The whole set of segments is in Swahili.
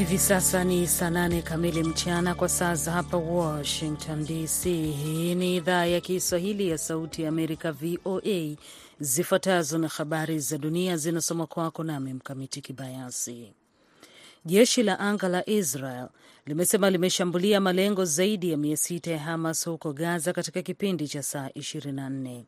Hivi sasa ni saa nane kamili mchana kwa saa za hapa Washington DC. Hii ni idhaa ya Kiswahili ya Sauti ya Amerika, VOA. Zifuatazo na habari za dunia zinasoma kwako nami Mkamiti Kibayasi. Jeshi la anga la Israel limesema limeshambulia malengo zaidi ya mia sita ya Hamas huko Gaza katika kipindi cha saa 24.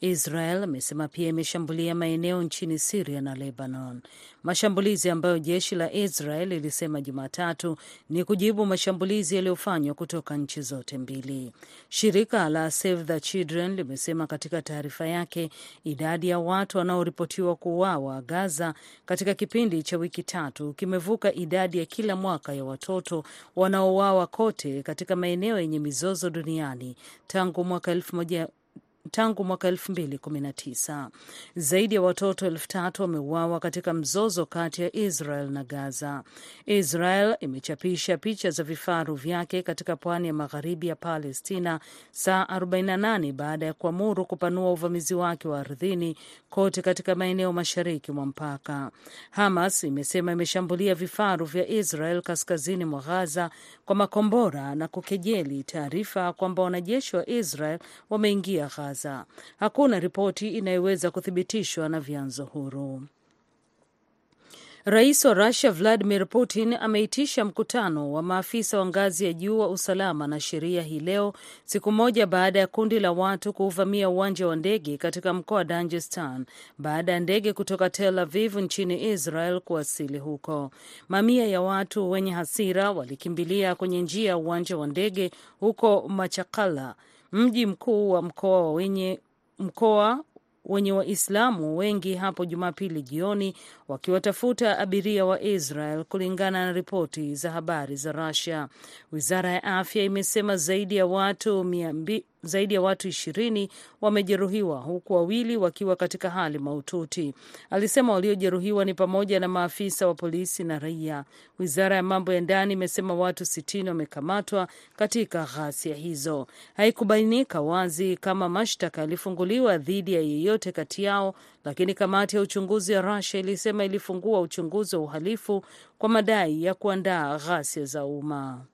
Israel imesema pia imeshambulia maeneo nchini Siria na Lebanon. Mashambulizi ambayo jeshi la Israel lilisema Jumatatu ni kujibu mashambulizi yaliyofanywa kutoka nchi zote mbili. Shirika la Save the Children limesema katika taarifa yake idadi ya watu wanaoripotiwa kuuawa Gaza katika kipindi cha wiki tatu kimevuka idadi ya kila mwaka ya watoto wanaouawa kote katika maeneo yenye mizozo duniani. Tangu mwaka elfu moja tangu mwaka 2019 zaidi ya watoto elfu tatu wameuawa katika mzozo kati ya Israel na Gaza. Israel imechapisha picha za vifaru vyake katika pwani ya magharibi ya Palestina saa 48 baada ya kuamuru kupanua uvamizi wake wa ardhini kote katika maeneo mashariki mwa mpaka. Hamas imesema imeshambulia vifaru vya Israel kaskazini mwa Gaza kwa makombora na kukejeli taarifa kwamba wanajeshi wa Israel wameingia Gaza. Hakuna ripoti inayoweza kuthibitishwa na vyanzo huru. Rais wa Rusia Vladimir Putin ameitisha mkutano wa maafisa wa ngazi ya juu wa usalama na sheria hii leo, siku moja baada ya kundi la watu kuuvamia uwanja wa ndege katika mkoa wa Dagestan baada ya ndege kutoka Tel Aviv nchini Israel kuwasili huko. Mamia ya watu wenye hasira walikimbilia kwenye njia ya uwanja wa ndege huko Machakala, mji mkuu wa mkoa wenye mkoa wenye Waislamu wengi hapo Jumapili jioni wakiwatafuta abiria wa Israel, kulingana na ripoti za habari za Russia. Wizara ya afya imesema zaidi ya watu mia zaidi ya watu ishirini wamejeruhiwa huku wawili wakiwa katika hali mahututi. Alisema waliojeruhiwa ni pamoja na maafisa wa polisi na raia. Wizara ya mambo ya ndani imesema watu sitini wamekamatwa katika ghasia hizo. Haikubainika wazi kama mashtaka yalifunguliwa dhidi ya yeyote kati yao, lakini kamati ya uchunguzi ya Russia ilisema ilifungua uchunguzi wa uhalifu kwa madai ya kuandaa ghasia za umma.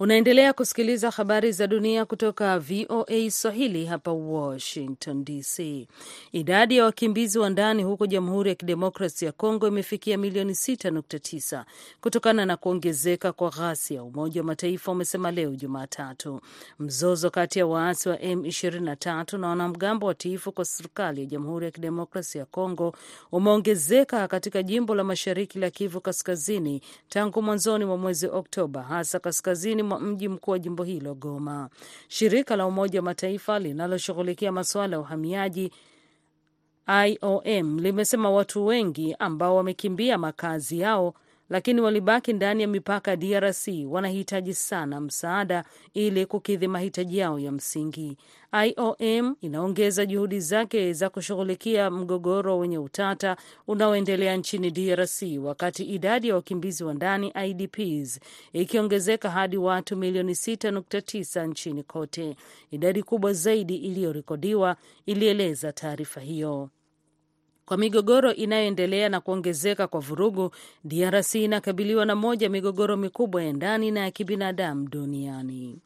Unaendelea kusikiliza habari za dunia kutoka VOA Swahili hapa Washington DC. Idadi ya wakimbizi wa ndani huko Jamhuri ya Kidemokrasi ya Kongo imefikia milioni 6.9 kutokana na kuongezeka kwa ghasia, Umoja wa Mataifa umesema leo Jumatatu. Mzozo kati ya waasi wa M23 na wanamgambo watiifu kwa serikali ya Jamhuri ya Kidemokrasi ya Kongo umeongezeka katika jimbo la mashariki la Kivu Kaskazini tangu mwanzoni mwa mwezi Oktoba, hasa kaskazini mwa mji mkuu wa jimbo hilo Goma. Shirika la Umoja wa Mataifa linaloshughulikia masuala ya uhamiaji IOM limesema watu wengi ambao wamekimbia makazi yao lakini walibaki ndani ya mipaka ya DRC wanahitaji sana msaada ili kukidhi mahitaji yao ya msingi. IOM inaongeza juhudi zake za kushughulikia mgogoro wenye utata unaoendelea nchini DRC wakati idadi ya wakimbizi wa ndani IDPs ikiongezeka hadi watu milioni 6.9 nchini kote, idadi kubwa zaidi iliyorekodiwa, ilieleza taarifa hiyo. Kwa migogoro inayoendelea na kuongezeka kwa vurugu, DRC inakabiliwa na moja ya migogoro mikubwa ya ndani na ya kibinadamu duniani.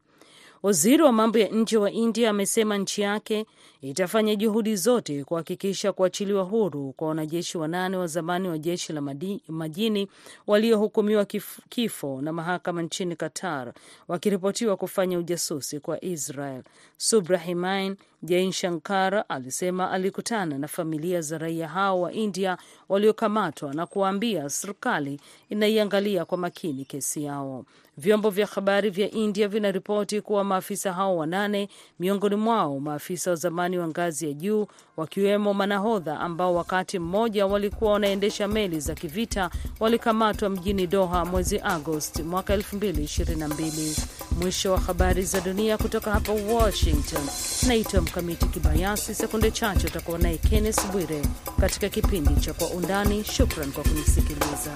Waziri wa mambo ya nje wa India amesema nchi yake itafanya juhudi zote kuhakikisha kuachiliwa huru kwa wanajeshi wanane wa zamani wa jeshi la majini waliohukumiwa kifo na mahakama nchini Qatar wakiripotiwa kufanya ujasusi kwa Israel. Subrahiman Jain Shankar alisema alikutana na familia za raia hao wa India waliokamatwa na kuwaambia serikali inaiangalia kwa makini kesi yao. Vyombo vya habari vya India vinaripoti kuwa maafisa hao wanane, miongoni mwao maafisa wa zamani wa ngazi ya juu, wakiwemo manahodha ambao wakati mmoja walikuwa wanaendesha meli za kivita, walikamatwa mjini Doha mwezi Agosti mwaka 2022. Mwisho wa habari za dunia kutoka hapa Washington. Naitwa Mkamiti Kibayasi. Sekunde chache utakuwa naye Kennes Bwire katika kipindi cha Kwa Undani. Shukran kwa kunisikiliza.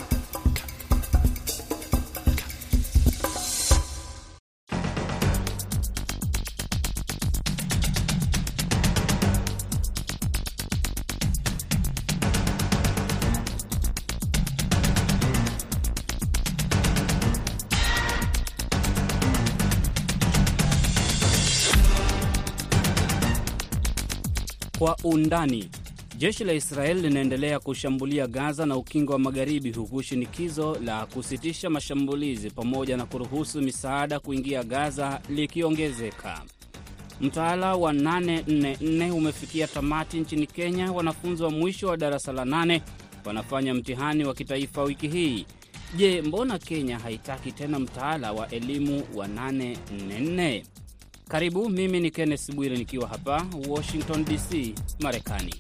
Undani. Jeshi la Israeli linaendelea kushambulia Gaza na Ukingo wa Magharibi, huku shinikizo la kusitisha mashambulizi pamoja na kuruhusu misaada kuingia Gaza likiongezeka. Mtaala wa 844 umefikia tamati nchini Kenya. Wanafunzi wa mwisho wa darasa la 8 wanafanya mtihani wa kitaifa wiki hii. Je, mbona Kenya haitaki tena mtaala wa elimu wa 844? Karibu, mimi ni Kenneth Bwire nikiwa hapa Washington DC, Marekani.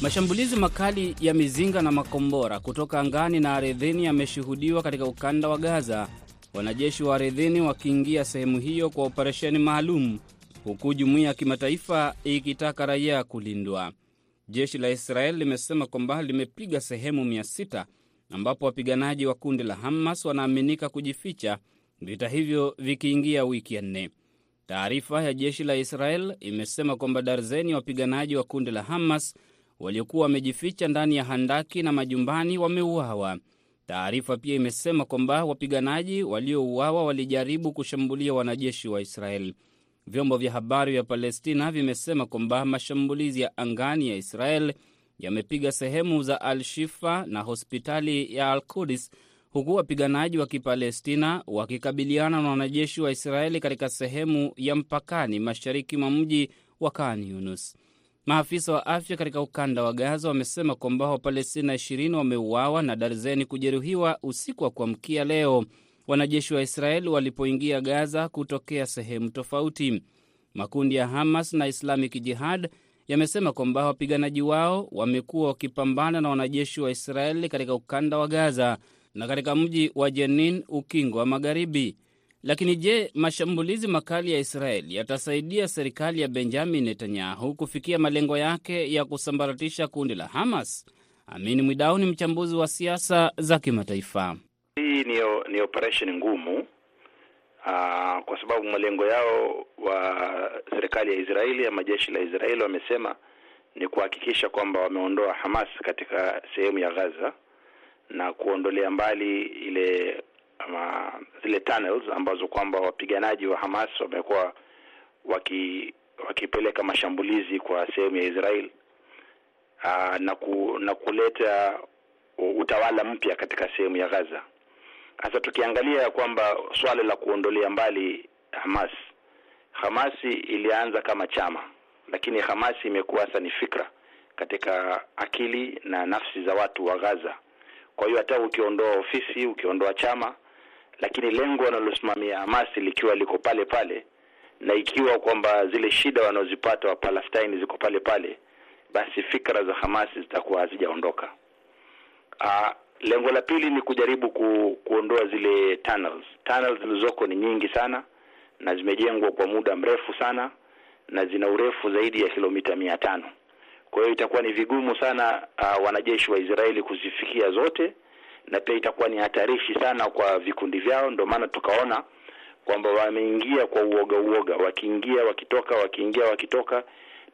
Mashambulizi makali ya mizinga na makombora kutoka angani na ardhini yameshuhudiwa katika ukanda wa Gaza, wanajeshi wa ardhini wakiingia sehemu hiyo kwa operesheni maalum, huku jumuiya ya kimataifa ikitaka raia kulindwa. Jeshi la Israeli limesema kwamba limepiga sehemu 600 ambapo wapiganaji wa kundi la Hamas wanaaminika kujificha, vita hivyo vikiingia wiki ya nne. Taarifa ya jeshi la Israel imesema kwamba darzeni ya wapiganaji wa kundi la Hamas waliokuwa wamejificha ndani ya handaki na majumbani wameuawa. Taarifa pia imesema kwamba wapiganaji waliouawa walijaribu kushambulia wanajeshi wa Israel. Vyombo vya habari vya Palestina vimesema kwamba mashambulizi ya angani ya Israel yamepiga sehemu za Al-Shifa na hospitali ya Al-Quds, huku wapiganaji wa Kipalestina wakikabiliana na wanajeshi wa Israeli katika sehemu ya mpakani mashariki mwa mji wa Khan Yunus. Maafisa wa afya katika ukanda wa Gaza wamesema kwamba Wapalestina 20 wameuawa na darzeni kujeruhiwa usiku wa kuamkia leo wanajeshi wa Israel walipoingia Gaza kutokea sehemu tofauti. Makundi ya Hamas na Islamic Jihad yamesema kwamba wapiganaji wao wamekuwa wakipambana na wanajeshi wa Israeli katika ukanda wa Gaza na katika mji wa Jenin, ukingo wa Magharibi. Lakini je, mashambulizi makali ya Israeli yatasaidia serikali ya Benjamin Netanyahu kufikia malengo yake ya kusambaratisha kundi la Hamas? Amini Mwidau ni mchambuzi wa siasa za kimataifa. Hii ni, ni operation ngumu aa, kwa sababu malengo yao wa serikali ya Israeli ama jeshi la Israeli wamesema ni kuhakikisha kwamba wameondoa Hamas katika sehemu ya Gaza na kuondolea mbali ile ama zile tunnels ambazo kwamba wapiganaji wa Hamas wamekuwa waki, wakipeleka mashambulizi kwa sehemu ya Israel aa, na, ku, na kuleta utawala mpya katika sehemu ya Gaza. Sasa tukiangalia kwamba swala la kuondolea mbali Hamas, Hamasi ilianza kama chama, lakini Hamasi imekuwa sasa ni fikra katika akili na nafsi za watu wa Gaza. Kwa hiyo hata ukiondoa ofisi, ukiondoa chama lakini lengo wanalosimamia Hamasi likiwa liko pale pale, na ikiwa kwamba zile shida wanazozipata wa Palestine ziko pale pale, basi fikra za Hamasi zitakuwa hazijaondoka. Lengo la pili ni kujaribu ku, kuondoa zile tunnels. Tunnels zilizoko ni nyingi sana na zimejengwa kwa muda mrefu sana na zina urefu zaidi ya kilomita mia tano. Kwa hiyo itakuwa ni vigumu sana uh, wanajeshi wa Israeli kuzifikia zote na pia itakuwa ni hatarishi sana kwa vikundi vyao. Ndio maana tukaona kwamba wameingia kwa uoga uoga, wakiingia wakitoka, wakiingia wakitoka,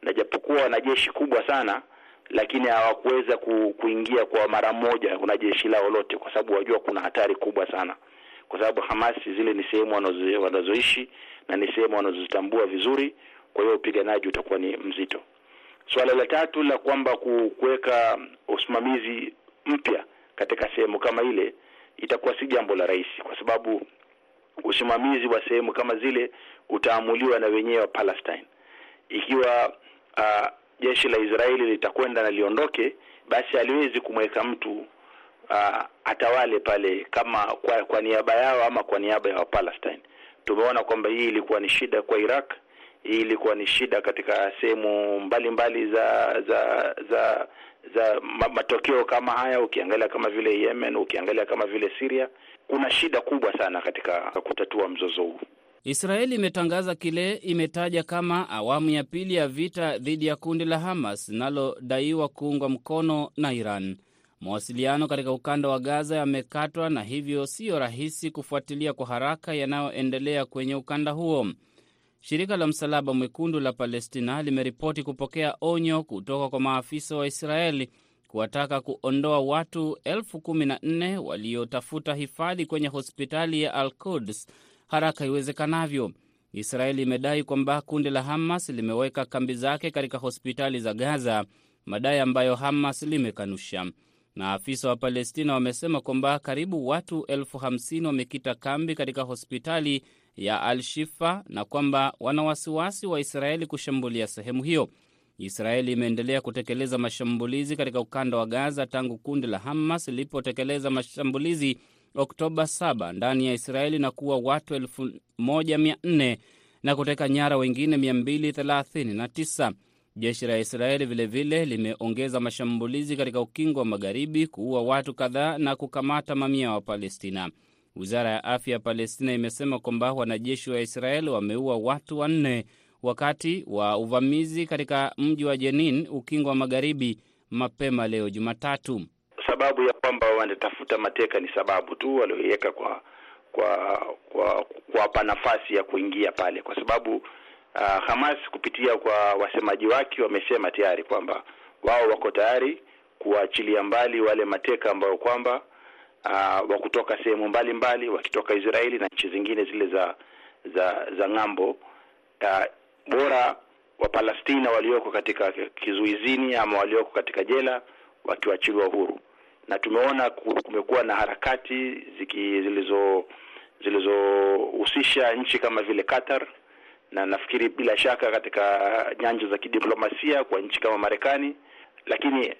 na japokuwa wanajeshi kubwa sana, lakini hawakuweza ku, kuingia kwa mara moja kuna jeshi lao lote, kwa sababu wajua kuna hatari kubwa sana, kwa sababu Hamasi zile ni sehemu wanazo, wanazoishi na ni sehemu wanazozitambua vizuri. Kwa hiyo upiganaji utakuwa ni mzito. Swala la tatu la kwamba kuweka usimamizi mpya katika sehemu kama ile itakuwa si jambo la rahisi, kwa sababu usimamizi wa sehemu kama zile utaamuliwa na wenyewe wa Palestine. Ikiwa uh, jeshi la Israeli litakwenda na liondoke, basi haliwezi kumweka mtu uh, atawale pale kama kwa, kwa niaba yao ama kwa niaba ya Wapalestine. Tumeona kwamba hii ilikuwa ni shida kwa Iraq, hii ilikuwa ni shida katika sehemu mbalimbali za za za za matokeo kama haya. Ukiangalia kama vile Yemen, ukiangalia kama vile Syria, kuna shida kubwa sana katika kutatua mzozo huu. Israeli imetangaza kile imetaja kama awamu ya pili ya vita dhidi ya kundi la Hamas linalodaiwa kuungwa mkono na Iran. Mawasiliano katika ukanda wa Gaza yamekatwa na hivyo siyo rahisi kufuatilia kwa haraka yanayoendelea kwenye ukanda huo. Shirika la Msalaba Mwekundu la Palestina limeripoti kupokea onyo kutoka kwa maafisa wa Israeli kuwataka kuondoa watu elfu kumi na nne waliotafuta hifadhi kwenye hospitali ya Al Quds haraka iwezekanavyo. Israeli imedai kwamba kundi la Hamas limeweka kambi zake katika hospitali za Gaza, madai ambayo Hamas limekanusha. Na afisa wa Palestina wamesema kwamba karibu watu elfu hamsini wamekita kambi katika hospitali ya Al-Shifa na kwamba wana wasiwasi wa Israeli kushambulia sehemu hiyo. Israeli imeendelea kutekeleza mashambulizi katika ukanda wa Gaza tangu kundi la Hamas lilipotekeleza mashambulizi Oktoba 7 ndani ya Israeli na kuwa watu 1400 na kuteka nyara wengine 239. Jeshi la Israeli vilevile limeongeza mashambulizi katika ukingo wa magharibi, kuua watu kadhaa na kukamata mamia wa Palestina. Wizara ya afya ya Palestina imesema kwamba wanajeshi wa Israeli wameua watu wanne wakati wa uvamizi katika mji wa Jenin, ukingo wa magharibi, mapema leo Jumatatu. Sababu ya kwamba wanatafuta mateka ni sababu tu walioiweka kwa kwa kwa kuwapa nafasi ya kuingia pale, kwa sababu uh, Hamas kupitia kwa wasemaji wake wamesema tayari kwamba wao wako tayari kuwaachilia mbali wale mateka ambao kwamba uh, wa kutoka sehemu mbalimbali wakitoka Israeli na nchi zingine zile za za za ng'ambo. Uh, bora wa Palestina walioko katika kizuizini ama walioko katika jela wakiwachiliwa huru, na tumeona kumekuwa na harakati ziki zilizo zilizohusisha nchi kama vile Qatar, na nafikiri bila shaka katika nyanja za kidiplomasia kwa nchi kama Marekani, lakini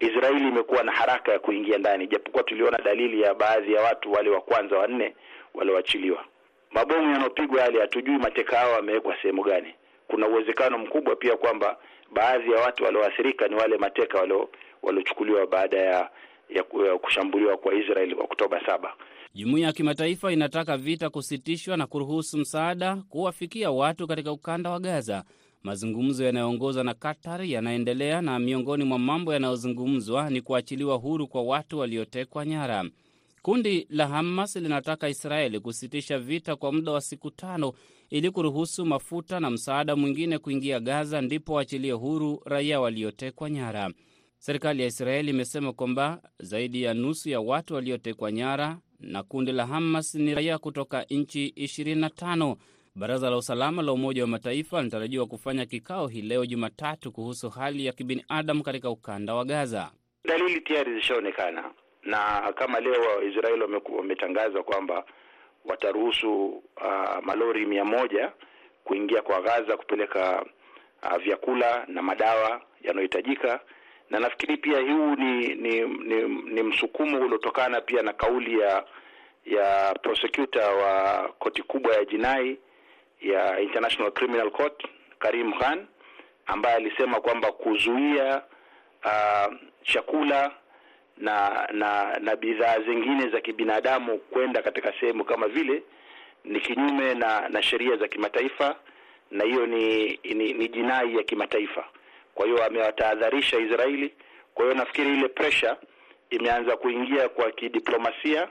Israeli imekuwa na haraka ya kuingia ndani, japokuwa tuliona dalili ya baadhi ya watu wale wa kwanza wanne walioachiliwa. Mabomu yanayopigwa yale, hatujui mateka hao wamewekwa sehemu gani. Kuna uwezekano mkubwa pia kwamba baadhi ya watu walioathirika ni wale mateka waliochukuliwa baada ya, ya kushambuliwa kwa Israeli Oktoba saba. Jumuiya ya kimataifa inataka vita kusitishwa na kuruhusu msaada kuwafikia watu katika ukanda wa Gaza. Mazungumzo yanayoongozwa na Qatar yanaendelea na miongoni mwa mambo yanayozungumzwa ni kuachiliwa huru kwa watu waliotekwa nyara. Kundi la Hamas linataka Israeli kusitisha vita kwa muda wa siku tano ili kuruhusu mafuta na msaada mwingine kuingia Gaza, ndipo waachilie huru raia waliotekwa nyara. Serikali ya Israeli imesema kwamba zaidi ya nusu ya watu waliotekwa nyara na kundi la Hamas ni raia kutoka nchi 25. Baraza la usalama la Umoja wa Mataifa linatarajiwa kufanya kikao hii leo Jumatatu kuhusu hali ya kibinadamu katika ukanda wa Gaza. Dalili tayari zishaonekana, na kama leo Israeli wametangaza kwamba wataruhusu uh, malori mia moja kuingia kwa Gaza kupeleka uh, vyakula na madawa yanayohitajika, na nafikiri pia huu ni ni, ni, ni msukumo uliotokana pia na kauli ya ya prosecutor wa koti kubwa ya jinai ya International Criminal Court Karim Khan ambaye alisema kwamba kuzuia uh, chakula na na na bidhaa zingine za kibinadamu kwenda katika sehemu kama vile ni kinyume na na sheria za kimataifa, na hiyo ni, ni ni jinai ya kimataifa. Kwa hiyo amewatahadharisha Israeli. Kwa hiyo nafikiri ile pressure imeanza kuingia kwa kidiplomasia,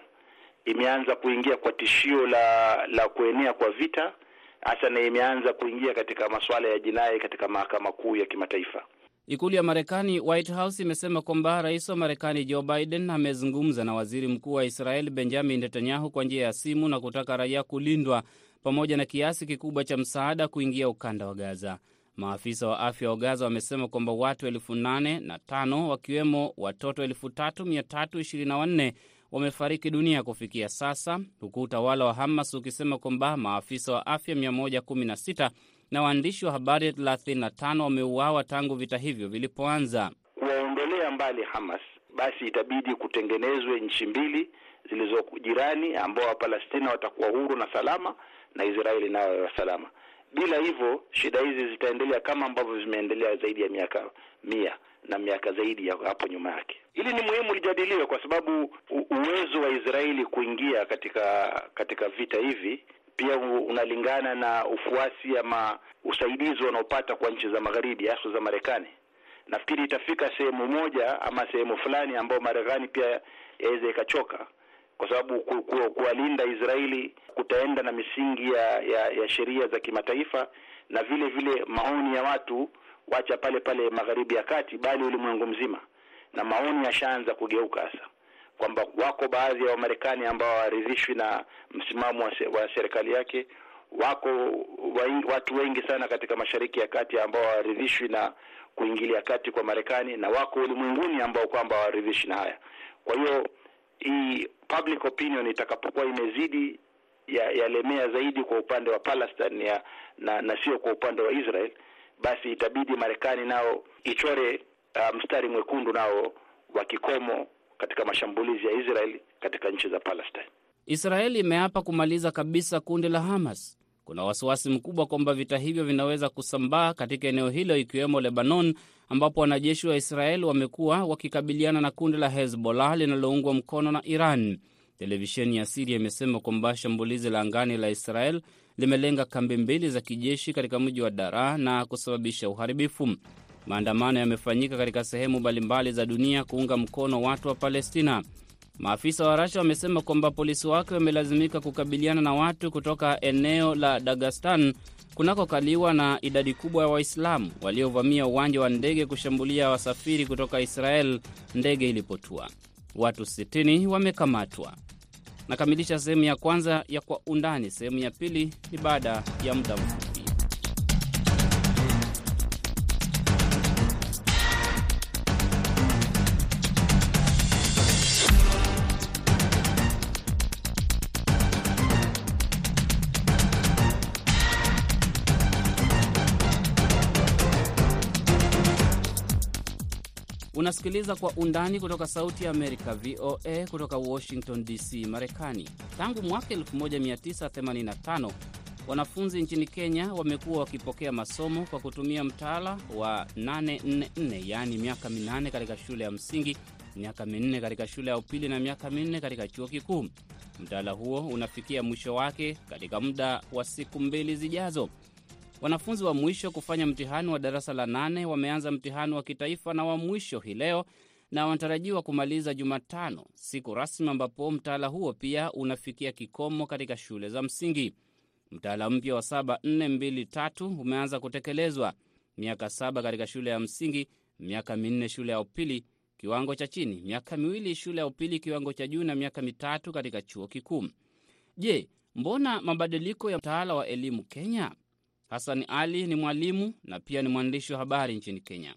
imeanza kuingia kwa tishio la la kuenea kwa vita hasa, na imeanza kuingia katika masuala ya jinai katika mahakama kuu ya kimataifa. Ikulu ya Marekani, White House, imesema kwamba rais wa Marekani Joe Biden amezungumza na waziri mkuu wa Israel Benjamin Netanyahu kwa njia ya simu na kutaka raia kulindwa pamoja na kiasi kikubwa cha msaada kuingia ukanda wa Gaza. Maafisa wa afya wa Gaza wamesema kwamba watu elfu nane na tano wakiwemo watoto elfu tatu mia tatu ishirini na wanne wamefariki dunia kufikia sasa, huku utawala wa Hamas ukisema kwamba maafisa wa afya 116 na waandishi wa habari 35 wameuawa tangu vita hivyo vilipoanza. Kuwaondolea mbali Hamas, basi itabidi kutengenezwe nchi mbili zilizo jirani, ambao Wapalestina watakuwa huru na salama na Israeli nayo salama. Bila hivyo, shida hizi zitaendelea kama ambavyo zimeendelea zaidi ya miaka mia na miaka zaidi ya hapo nyuma yake. Hili ni muhimu lijadiliwe, kwa sababu uwezo wa Israeli kuingia katika katika vita hivi pia unalingana na ufuasi ama usaidizi wanaopata kwa nchi za magharibi, hasa za Marekani. Nafikiri itafika sehemu moja ama sehemu fulani ambayo Marekani pia yaweza ikachoka, kwa sababu ku, ku, kuwalinda Israeli kutaenda na misingi ya, ya, ya sheria za kimataifa na vile vile maoni ya watu wacha pale pale magharibi ya kati, bali ulimwengu mzima. na maoni yashaanza kugeuka sasa, kwamba wako baadhi ya Wamarekani ambao hawaridhishwi na msimamo wa, se, wa serikali yake. Wako wa, watu wengi sana katika Mashariki ya Kati ambao hawaridhishwi na kuingilia kati kwa Marekani, na wako ulimwenguni ambao kwamba hawaridhishwi na haya. Kwa hiyo hii public opinion itakapokuwa imezidi yalemea ya zaidi kwa upande wa Palestine ya, na, na sio kwa upande wa Israel, basi itabidi Marekani nao ichore uh, mstari mwekundu nao wa kikomo katika mashambulizi ya Israel katika nchi za Palestine. Israeli imeapa kumaliza kabisa kundi la Hamas. Kuna wasiwasi mkubwa kwamba vita hivyo vinaweza kusambaa katika eneo hilo ikiwemo Lebanon, ambapo wanajeshi wa Israeli wamekuwa wakikabiliana na kundi la Hezbollah linaloungwa mkono na Iran. Televisheni ya Siria imesema kwamba shambulizi la angani la Israel limelenga kambi mbili za kijeshi katika mji wa Daraa na kusababisha uharibifu. Maandamano yamefanyika katika sehemu mbalimbali za dunia kuunga mkono watu wa Palestina. Maafisa wa Rasha wamesema kwamba polisi wake wamelazimika kukabiliana na watu kutoka eneo la Dagestan kunakokaliwa na idadi kubwa ya Waislamu waliovamia uwanja wa ndege kushambulia wasafiri kutoka Israel ndege ilipotua. Watu 60 wamekamatwa. Nakamilisha sehemu ya kwanza ya Kwa Undani. Sehemu ya pili ni baada ya muda mfupi. Unasikiliza Kwa Undani kutoka Sauti ya Amerika, VOA, kutoka Washington DC, Marekani. Tangu mwaka 1985 wanafunzi nchini Kenya wamekuwa wakipokea masomo kwa kutumia mtaala wa 844 yaani miaka minane katika shule ya msingi, miaka minne katika shule ya upili na miaka minne katika chuo kikuu. Mtaala huo unafikia mwisho wake katika muda wa siku mbili zijazo. Wanafunzi wa mwisho kufanya mtihani wa darasa la nane wameanza mtihani wa kitaifa na wa mwisho hii leo na wanatarajiwa kumaliza Jumatano, siku rasmi ambapo mtaala huo pia unafikia kikomo katika shule za msingi. Mtaala mpya wa 7423 umeanza kutekelezwa: miaka saba katika shule ya msingi, miaka minne shule ya upili kiwango cha chini, miaka miwili shule ya upili kiwango cha juu, na miaka mitatu katika chuo kikuu. Je, mbona mabadiliko ya mtaala wa elimu Kenya? Hassan Ali ni mwalimu na pia ni mwandishi wa habari nchini Kenya.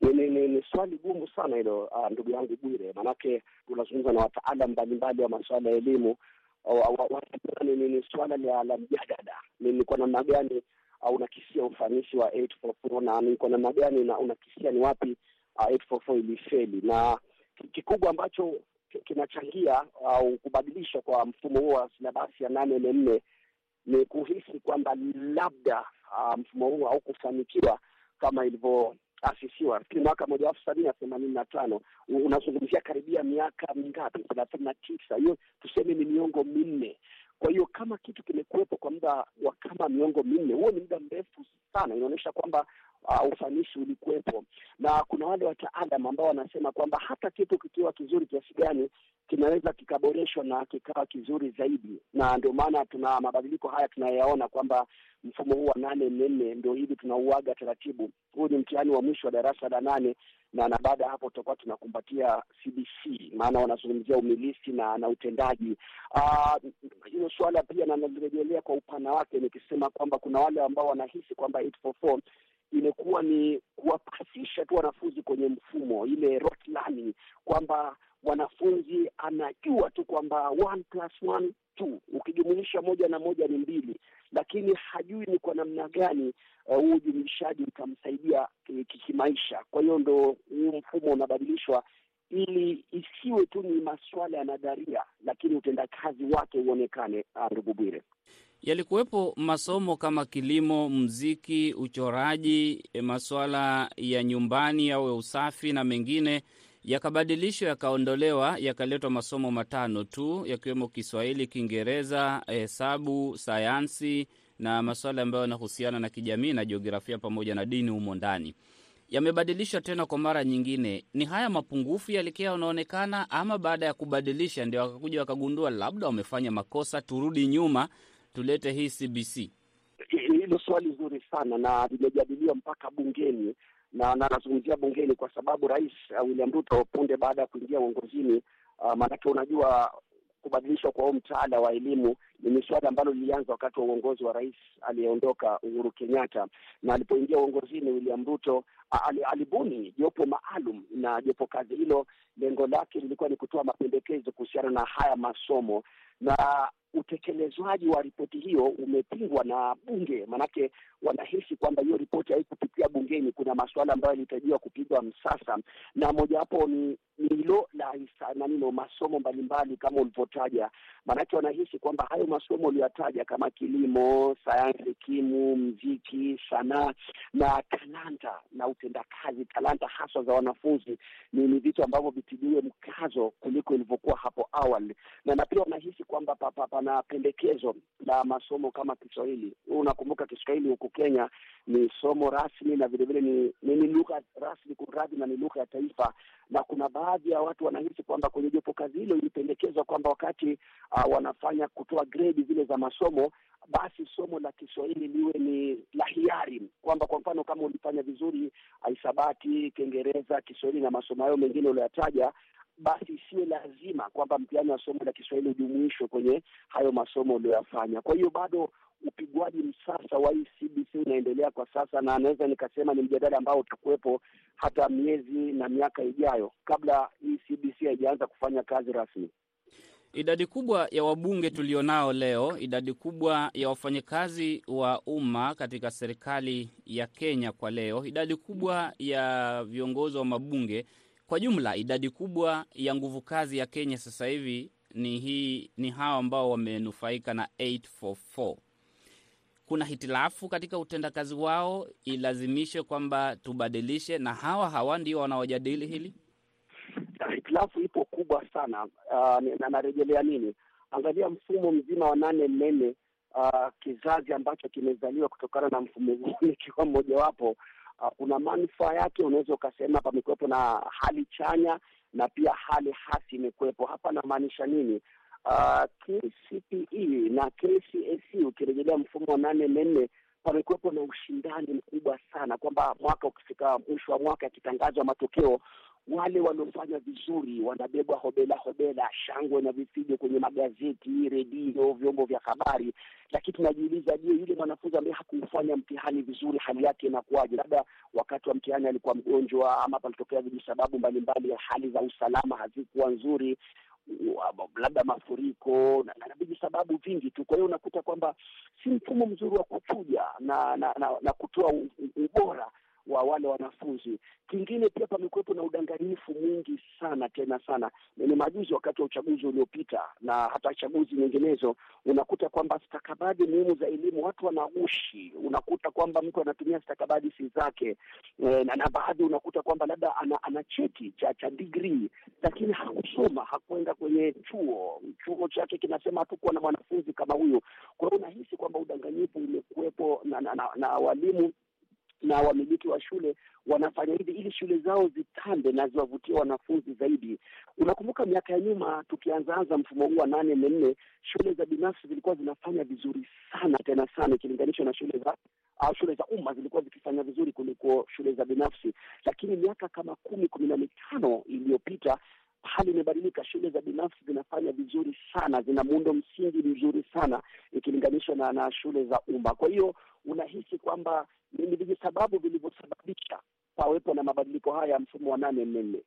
Ni, ni, ni, swali gumu sana hilo, uh, ndugu yangu Bwire, maanake tunazungumza na wataalam mbalimbali wa masuala ya elimu. Ni, swala la, la mjadala ni kwa namna gani uh, unakisia ufanisi wa 844 na ni kwa namna gani unakisia ni wapi uh, 844 ilifeli, na kikubwa ambacho kinachangia au kubadilishwa kwa mfumo huo wa silabasi ya nane nne nne ni kuhisi kwamba labda uh, mfumo huu haukufanikiwa kama ilivyoasisiwa. Lakini mwaka moja elfu sabini na themanini na tano unazungumzia karibia miaka mingapi? thelathini na tisa. Hiyo tuseme ni miongo minne. Kwa hiyo kama kitu kimekuwepo kwa muda wa kama miongo minne, huo ni muda mrefu sana, inaonyesha kwamba uh, ufanisi ulikuwepo, na kuna wale wataalam ambao wanasema kwamba hata kitu kikiwa kizuri kiasi gani kinaweza kikaboreshwa na kikawa kizuri zaidi, na ndio maana tuna mabadiliko haya tunayaona kwamba mfumo huu wa nane nne nne ndio hivi tunauaga taratibu. Huu ni mtihani wa mwisho wa darasa la nane na na baada ya hapo tutakuwa tunakumbatia CBC, maana wanazungumzia umilisi na na utendaji. Hilo uh, suala pia nalirejelea kwa upana wake nikisema kwamba kuna wale ambao wanahisi kwamba 844 imekuwa ni kuwapasisha tu wanafunzi kwenye mfumo ile rote learning, kwamba wanafunzi anajua tu kwamba one plus one two, ukijumulisha moja na moja ni mbili, lakini hajui ni kwa namna gani huu uh, ujumulishaji utamsaidia kimaisha. Kwa hiyo ndo huu mfumo unabadilishwa ili isiwe tu ni masuala ya nadharia, lakini utendakazi wake uonekane. Ndugu Bwire, yalikuwepo masomo kama kilimo, mziki, uchoraji, masuala ya nyumbani au ya usafi na mengine yakabadilishwa yakaondolewa, yakaletwa masomo matano tu yakiwemo Kiswahili, Kiingereza, hesabu, sayansi na masuala ambayo yanahusiana na kijamii na jiografia pamoja na dini humo ndani. Yamebadilishwa tena kwa mara nyingine. Ni haya mapungufu yalikia yanaonekana, ama baada ya kubadilisha ndio wakakuja wakagundua labda wamefanya makosa, turudi nyuma tulete hii CBC? Hilo swali zuri sana na limejadiliwa mpaka bungeni na nazungumzia bungeni kwa sababu Rais uh, William Ruto punde baada ya kuingia uongozini uh, maanake unajua kubadilishwa kwa huu mtaala wa elimu ni miswada ambalo lilianza wakati wa uongozi wa rais aliyeondoka Uhuru Kenyatta, na alipoingia uongozini William Ruto alibuni jopo maalum, na jopo kazi hilo. Lengo lake lilikuwa ni kutoa mapendekezo kuhusiana na haya masomo na utekelezwaji wa ripoti hiyo umepingwa na bunge, manake wanahisi kwamba hiyo ripoti haikupitia bungeni. Kuna masuala ambayo yalihitajiwa kupigwa msasa, na mojawapo ni hilo la nanino masomo mbalimbali kama ulivyotaja, maanake wanahisi kwamba hayo masomo uliyotaja kama kilimo, sayansi, kimu, mziki, sanaa na talanta na utendakazi, talanta haswa za wanafunzi ni, ni vitu ambavyo vitiliwe mkazo kuliko ilivyokuwa hapo awali, na na pia wanahisi kwamba pana pendekezo la masomo kama Kiswahili. Unakumbuka Kiswahili huku Kenya ni somo rasmi na vilevile ni, ni, ni lugha rasmi kuradhi, na ni lugha ya taifa, na kuna baadhi ya watu wanahisi kwamba kwenye jopo kazi hilo ilipendekezwa kwamba wakati uh, wanafanya kutoa gredi zile za masomo basi somo la Kiswahili liwe ni la hiari, kwamba kwa mfano kama ulifanya vizuri hisabati, Kiingereza, Kiswahili na masomo hayo mengine ulioyataja basi isiwe lazima kwamba mtihani wa somo la Kiswahili ujumuishwe kwenye hayo masomo uliyoyafanya. Kwa hiyo bado upigwaji msasa wa CBC unaendelea kwa sasa, na anaweza nikasema ni mjadala ambao utakuwepo hata miezi na miaka ijayo kabla hii CBC haijaanza kufanya kazi rasmi. Idadi kubwa ya wabunge tulionao leo, idadi kubwa ya wafanyakazi wa umma katika serikali ya Kenya kwa leo, idadi kubwa ya viongozi wa mabunge kwa jumla, idadi kubwa ya nguvu kazi ya Kenya sasa hivi ni hii, ni hawa ambao wamenufaika na 844. Kuna hitilafu katika utendakazi wao, ilazimishe kwamba tubadilishe, na hawa hawa ndio wanaojadili hili. Hitilafu ipo kubwa sana. Uh, narejelea nini? Angalia mfumo mzima wa nane nne, uh, kizazi ambacho kimezaliwa kutokana na mfumo huu nikiwa mmojawapo kuna uh, manufaa yake. Unaweza ukasema pamekuwepo na hali chanya na pia hali hasi imekuwepo. Hapa namaanisha nini? Uh, KCPE na KCSE ukirejelea mfumo wa nane nne pamekuwepo na ushindani mkubwa sana, kwamba mwaka ukifika mwisho wa mwaka yakitangazwa matokeo, wale waliofanya vizuri wanabebwa hobela hobela, shangwe na vifijo kwenye magazeti, redio, vyombo vya habari. Lakini tunajiuliza, je, yule mwanafunzi ambaye hakufanya mtihani vizuri, hali yake inakuwaje? Labda wakati wa mtihani alikuwa mgonjwa, ama palitokea vijisababu mbalimbali, hali za usalama hazikuwa nzuri labda mafuriko na, na vijisababu vingi tu. Kwa hiyo unakuta kwamba si mfumo mzuri wa kuchuja na na, na, na kutoa ubora wa wale wanafunzi. Kingine pia pamekuwepo na udanganyifu mwingi sana tena sana. Ni majuzi wakati wa uchaguzi uliopita na hata chaguzi nyinginezo, unakuta kwamba stakabadhi muhimu za elimu watu wanagushi. Unakuta kwamba mtu anatumia stakabadhi si zake e, na, baadhi unakuta kwamba labda ana, ana cheti cha cha degree lakini hakusoma, hakuenda kwenye chuo, chuo chake kinasema hatukuwa na mwanafunzi kama huyo. Kwa hiyo unahisi kwamba udanganyifu umekuwepo na, na, na, na walimu na wamiliki wa shule wanafanya hivi ili shule zao zitambe na ziwavutie wanafunzi zaidi. Unakumbuka miaka ya nyuma tukianzaanza mfumo huu wa nane nne, shule za binafsi zilikuwa zinafanya vizuri sana tena sana ikilinganishwa na shule za au shule za umma zilikuwa zikifanya vizuri kuliko shule za binafsi, lakini miaka kama kumi kumi na mitano iliyopita hali imebadilika. Shule za binafsi zinafanya vizuri sana, zina muundo msingi mzuri sana ikilinganishwa na, na shule za umma. Kwa hiyo unahisi kwamba ni vijisababu vilivyosababisha pawepo na mabadiliko haya ya mfumo wa nane nne nne.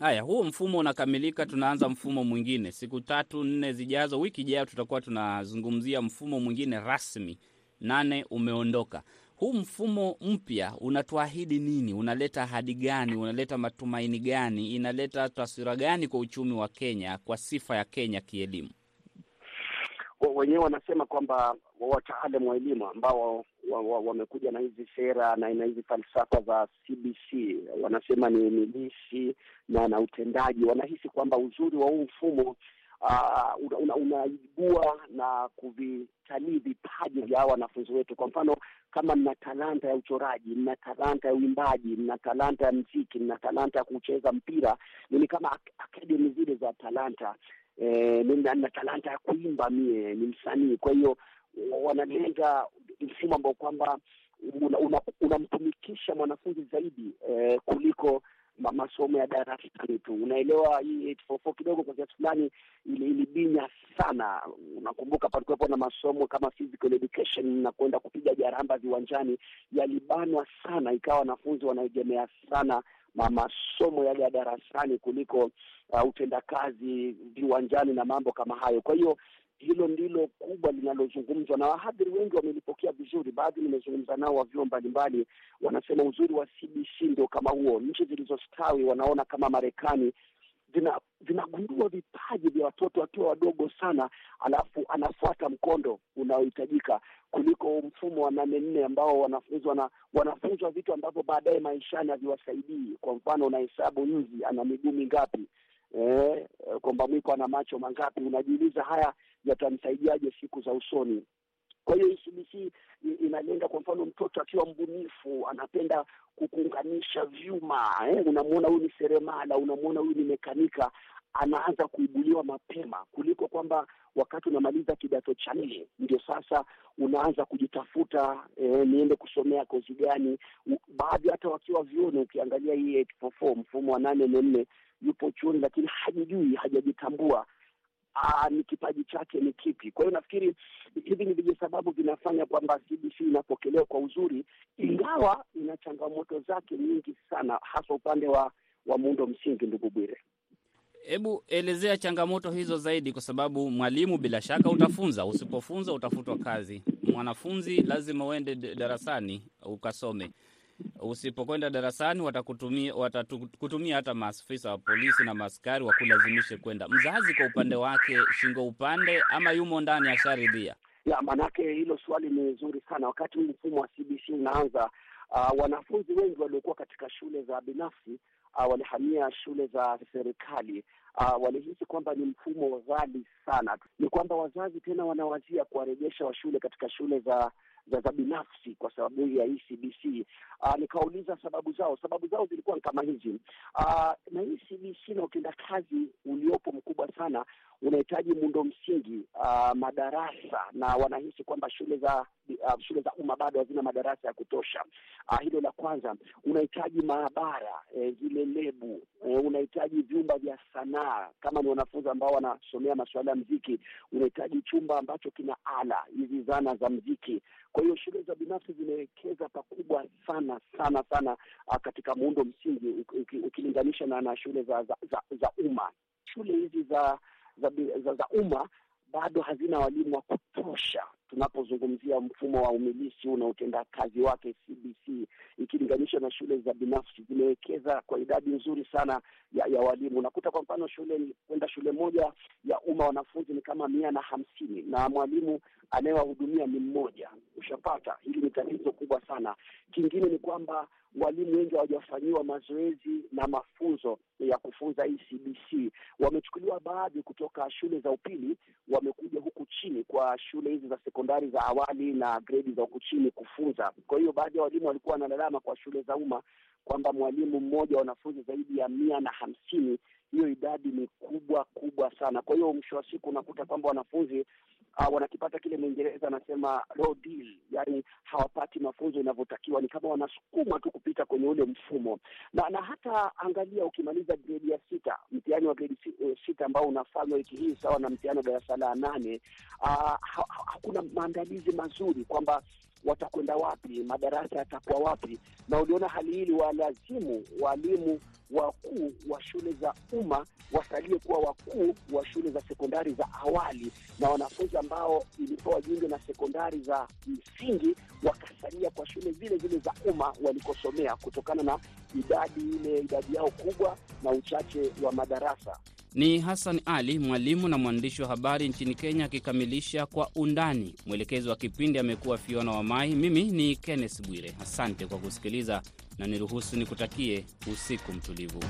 Haya, huu mfumo unakamilika, tunaanza mfumo mwingine siku tatu nne zijazo. Wiki ijayo tutakuwa tunazungumzia mfumo mwingine rasmi. Nane umeondoka. Huu mfumo mpya unatuahidi nini? Unaleta ahadi gani? Unaleta matumaini gani? Inaleta taswira gani kwa uchumi wa Kenya, kwa sifa ya Kenya kielimu? Wenyewe wanasema kwamba wataalam wa elimu ambao wamekuja wa, wa na hizi sera na na hizi falsafa za CBC wanasema ni milisi na na utendaji, wanahisi kwamba uzuri wa huu mfumo Uh, unaibua una na kuvitalii vipaji vya wanafunzi wetu. Kwa mfano, kama mna talanta ya uchoraji, mna talanta ya uimbaji, mna talanta ya mziki, mna talanta ya kucheza mpira, ni kama akademi zile za talanta eh, na talanta ya kuimba, mie ni msanii. Kwa hiyo wanalenga mfumo ambao kwamba unamtumikisha una, una mwanafunzi zaidi eh, kuliko masomo ya darasani tu. Unaelewa, hii 844 kidogo kwa kiasi fulani ilibinya sana. Unakumbuka palikuwepo na masomo kama physical education na kwenda kupiga jaramba viwanjani, yalibanwa sana, ikawa wanafunzi wanaegemea sana ma masomo yale ya darasani kuliko uh, utendakazi viwanjani na mambo kama hayo. Kwa hiyo hilo ndilo kubwa linalozungumzwa na wahadhiri wengi wamelipokea vizuri. Baadhi nimezungumza nao wa vyuo mbalimbali, wanasema uzuri wa CBC ndio kama huo. Nchi zilizostawi wanaona kama Marekani vinagundua vipaji vya watoto wakiwa wadogo sana, alafu anafuata mkondo unaohitajika kuliko mfumo wa nane nne ambao wanafunzwa na wanafunzwa vitu ambavyo baadaye maishani haviwasaidii. Kwa mfano, unahesabu nzi ana miguu mingapi, eh, kwamba mwiko ana macho mangapi. Unajiuliza, haya yatamsaidiaje siku za usoni? Kwa hiyo ECBC inalenga, kwa mfano, mtoto akiwa mbunifu, anapenda kukuunganisha vyuma eh, unamwona huyu ni seremala, unamwona huyu ni mekanika, anaanza kuibuliwa mapema kuliko kwamba wakati unamaliza kidato cha nne ndio sasa unaanza kujitafuta, eh, niende kusomea kozi gani. Baadhi hata wakiwa vyuoni, ukiangalia hii 844 mfumo wa nane nne nne, yupo chuoni lakini hajijui, hajajitambua Aa, ni kipaji chake ni kipi? Kwa hiyo nafikiri hivi ni vijisababu vinafanya kwamba CBC inapokelewa kwa uzuri, ingawa ina changamoto zake nyingi sana, hasa upande wa wa muundo msingi. Ndugu Bwire, hebu elezea changamoto hizo zaidi, kwa sababu mwalimu bila shaka utafunza, usipofunza utafutwa kazi. Mwanafunzi lazima uende darasani ukasome usipokwenda darasani watakutumia watakutumia hata maafisa wa polisi na maaskari wakulazimishe kwenda. Mzazi kwa upande wake shingo upande, ama yumo ndani ya sharidhia ya manake. hilo swali ni zuri sana. Wakati huu mfumo wa CBC unaanza, uh, wanafunzi wengi waliokuwa katika shule za binafsi uh, walihamia shule za serikali. Uh, walihisi kwamba ni mfumo ghali sana. Ni kwamba wazazi tena wanawazia kuwarejesha wa shule katika shule za za za binafsi kwa sababu ya ECBC. CBC. Uh, nikauliza sababu zao, sababu zao zilikuwa kama hizi uh, na ECBC CBC na utendakazi uliopo mkubwa sana unahitaji muundo msingi uh, madarasa, na wanahisi kwamba shule za uh, shule za umma bado hazina madarasa ya kutosha. Uh, hilo la kwanza. Unahitaji maabara eh, zile lebu eh, unahitaji vyumba vya sanaa. Kama ni wanafunzi ambao wanasomea masuala ya mziki, unahitaji chumba ambacho kina ala hizi zana za mziki. Kwa hiyo shule za binafsi zimewekeza pakubwa sana sana sana uh, katika muundo msingi ukilinganisha na, na shule za za, za, za umma. Shule hizi za za, za, za umma bado hazina walimu wa kutosha tunapozungumzia mfumo wa umilisi huu na utendakazi wake CBC ikilinganishwa na shule za binafsi zimewekeza kwa idadi nzuri sana ya, ya walimu. Unakuta kwa mfano shule kwenda shule moja ya umma wanafunzi ni kama mia na hamsini na mwalimu anayewahudumia ni mmoja. Ushapata, hili ni tatizo kubwa sana. Kingine ni kwamba walimu wengi hawajafanyiwa mazoezi na mafunzo ya kufunza hii CBC. Wamechukuliwa baadhi kutoka shule za upili, wamekuja huku chini kwa shule hizi za sekondari za awali na gredi za huku chini kufunza. Kwa hiyo baadhi ya walimu walikuwa wanalalama kwa shule za umma kwamba mwalimu mmoja wanafunzi zaidi ya mia na hamsini. Hiyo idadi ni kubwa kubwa sana. Kwa hiyo mwisho wa siku unakuta kwamba wanafunzi Uh, wanakipata kile Mwingereza anasema raw deal, yani hawapati mafunzo inavyotakiwa, ni kama wanasukuma tu kupita kwenye ule mfumo na na hata angalia, ukimaliza gredi ya sita, mtihani wa gredi sita ambao unafanywa wiki hii sawa na mtihani wa darasa la nane, uh, ha, hakuna maandalizi mazuri kwamba watakwenda wapi, madarasa yatakuwa wapi, na uliona hali hili walazimu walimu wakuu wa shule za umma wasalie kuwa wakuu wa shule za sekondari za awali, na wanafunzi ambao ilipewa jiunge na sekondari za msingi wakasalia kwa shule zile zile za umma walikosomea, kutokana na idadi ile idadi yao kubwa na uchache wa madarasa. Ni Hassan Ali, mwalimu na mwandishi wa habari nchini Kenya, akikamilisha kwa undani. Mwelekezi wa kipindi amekuwa Fiona Wamai. Mimi ni Kenneth Bwire, asante kwa kusikiliza na niruhusu nikutakie usiku mtulivu.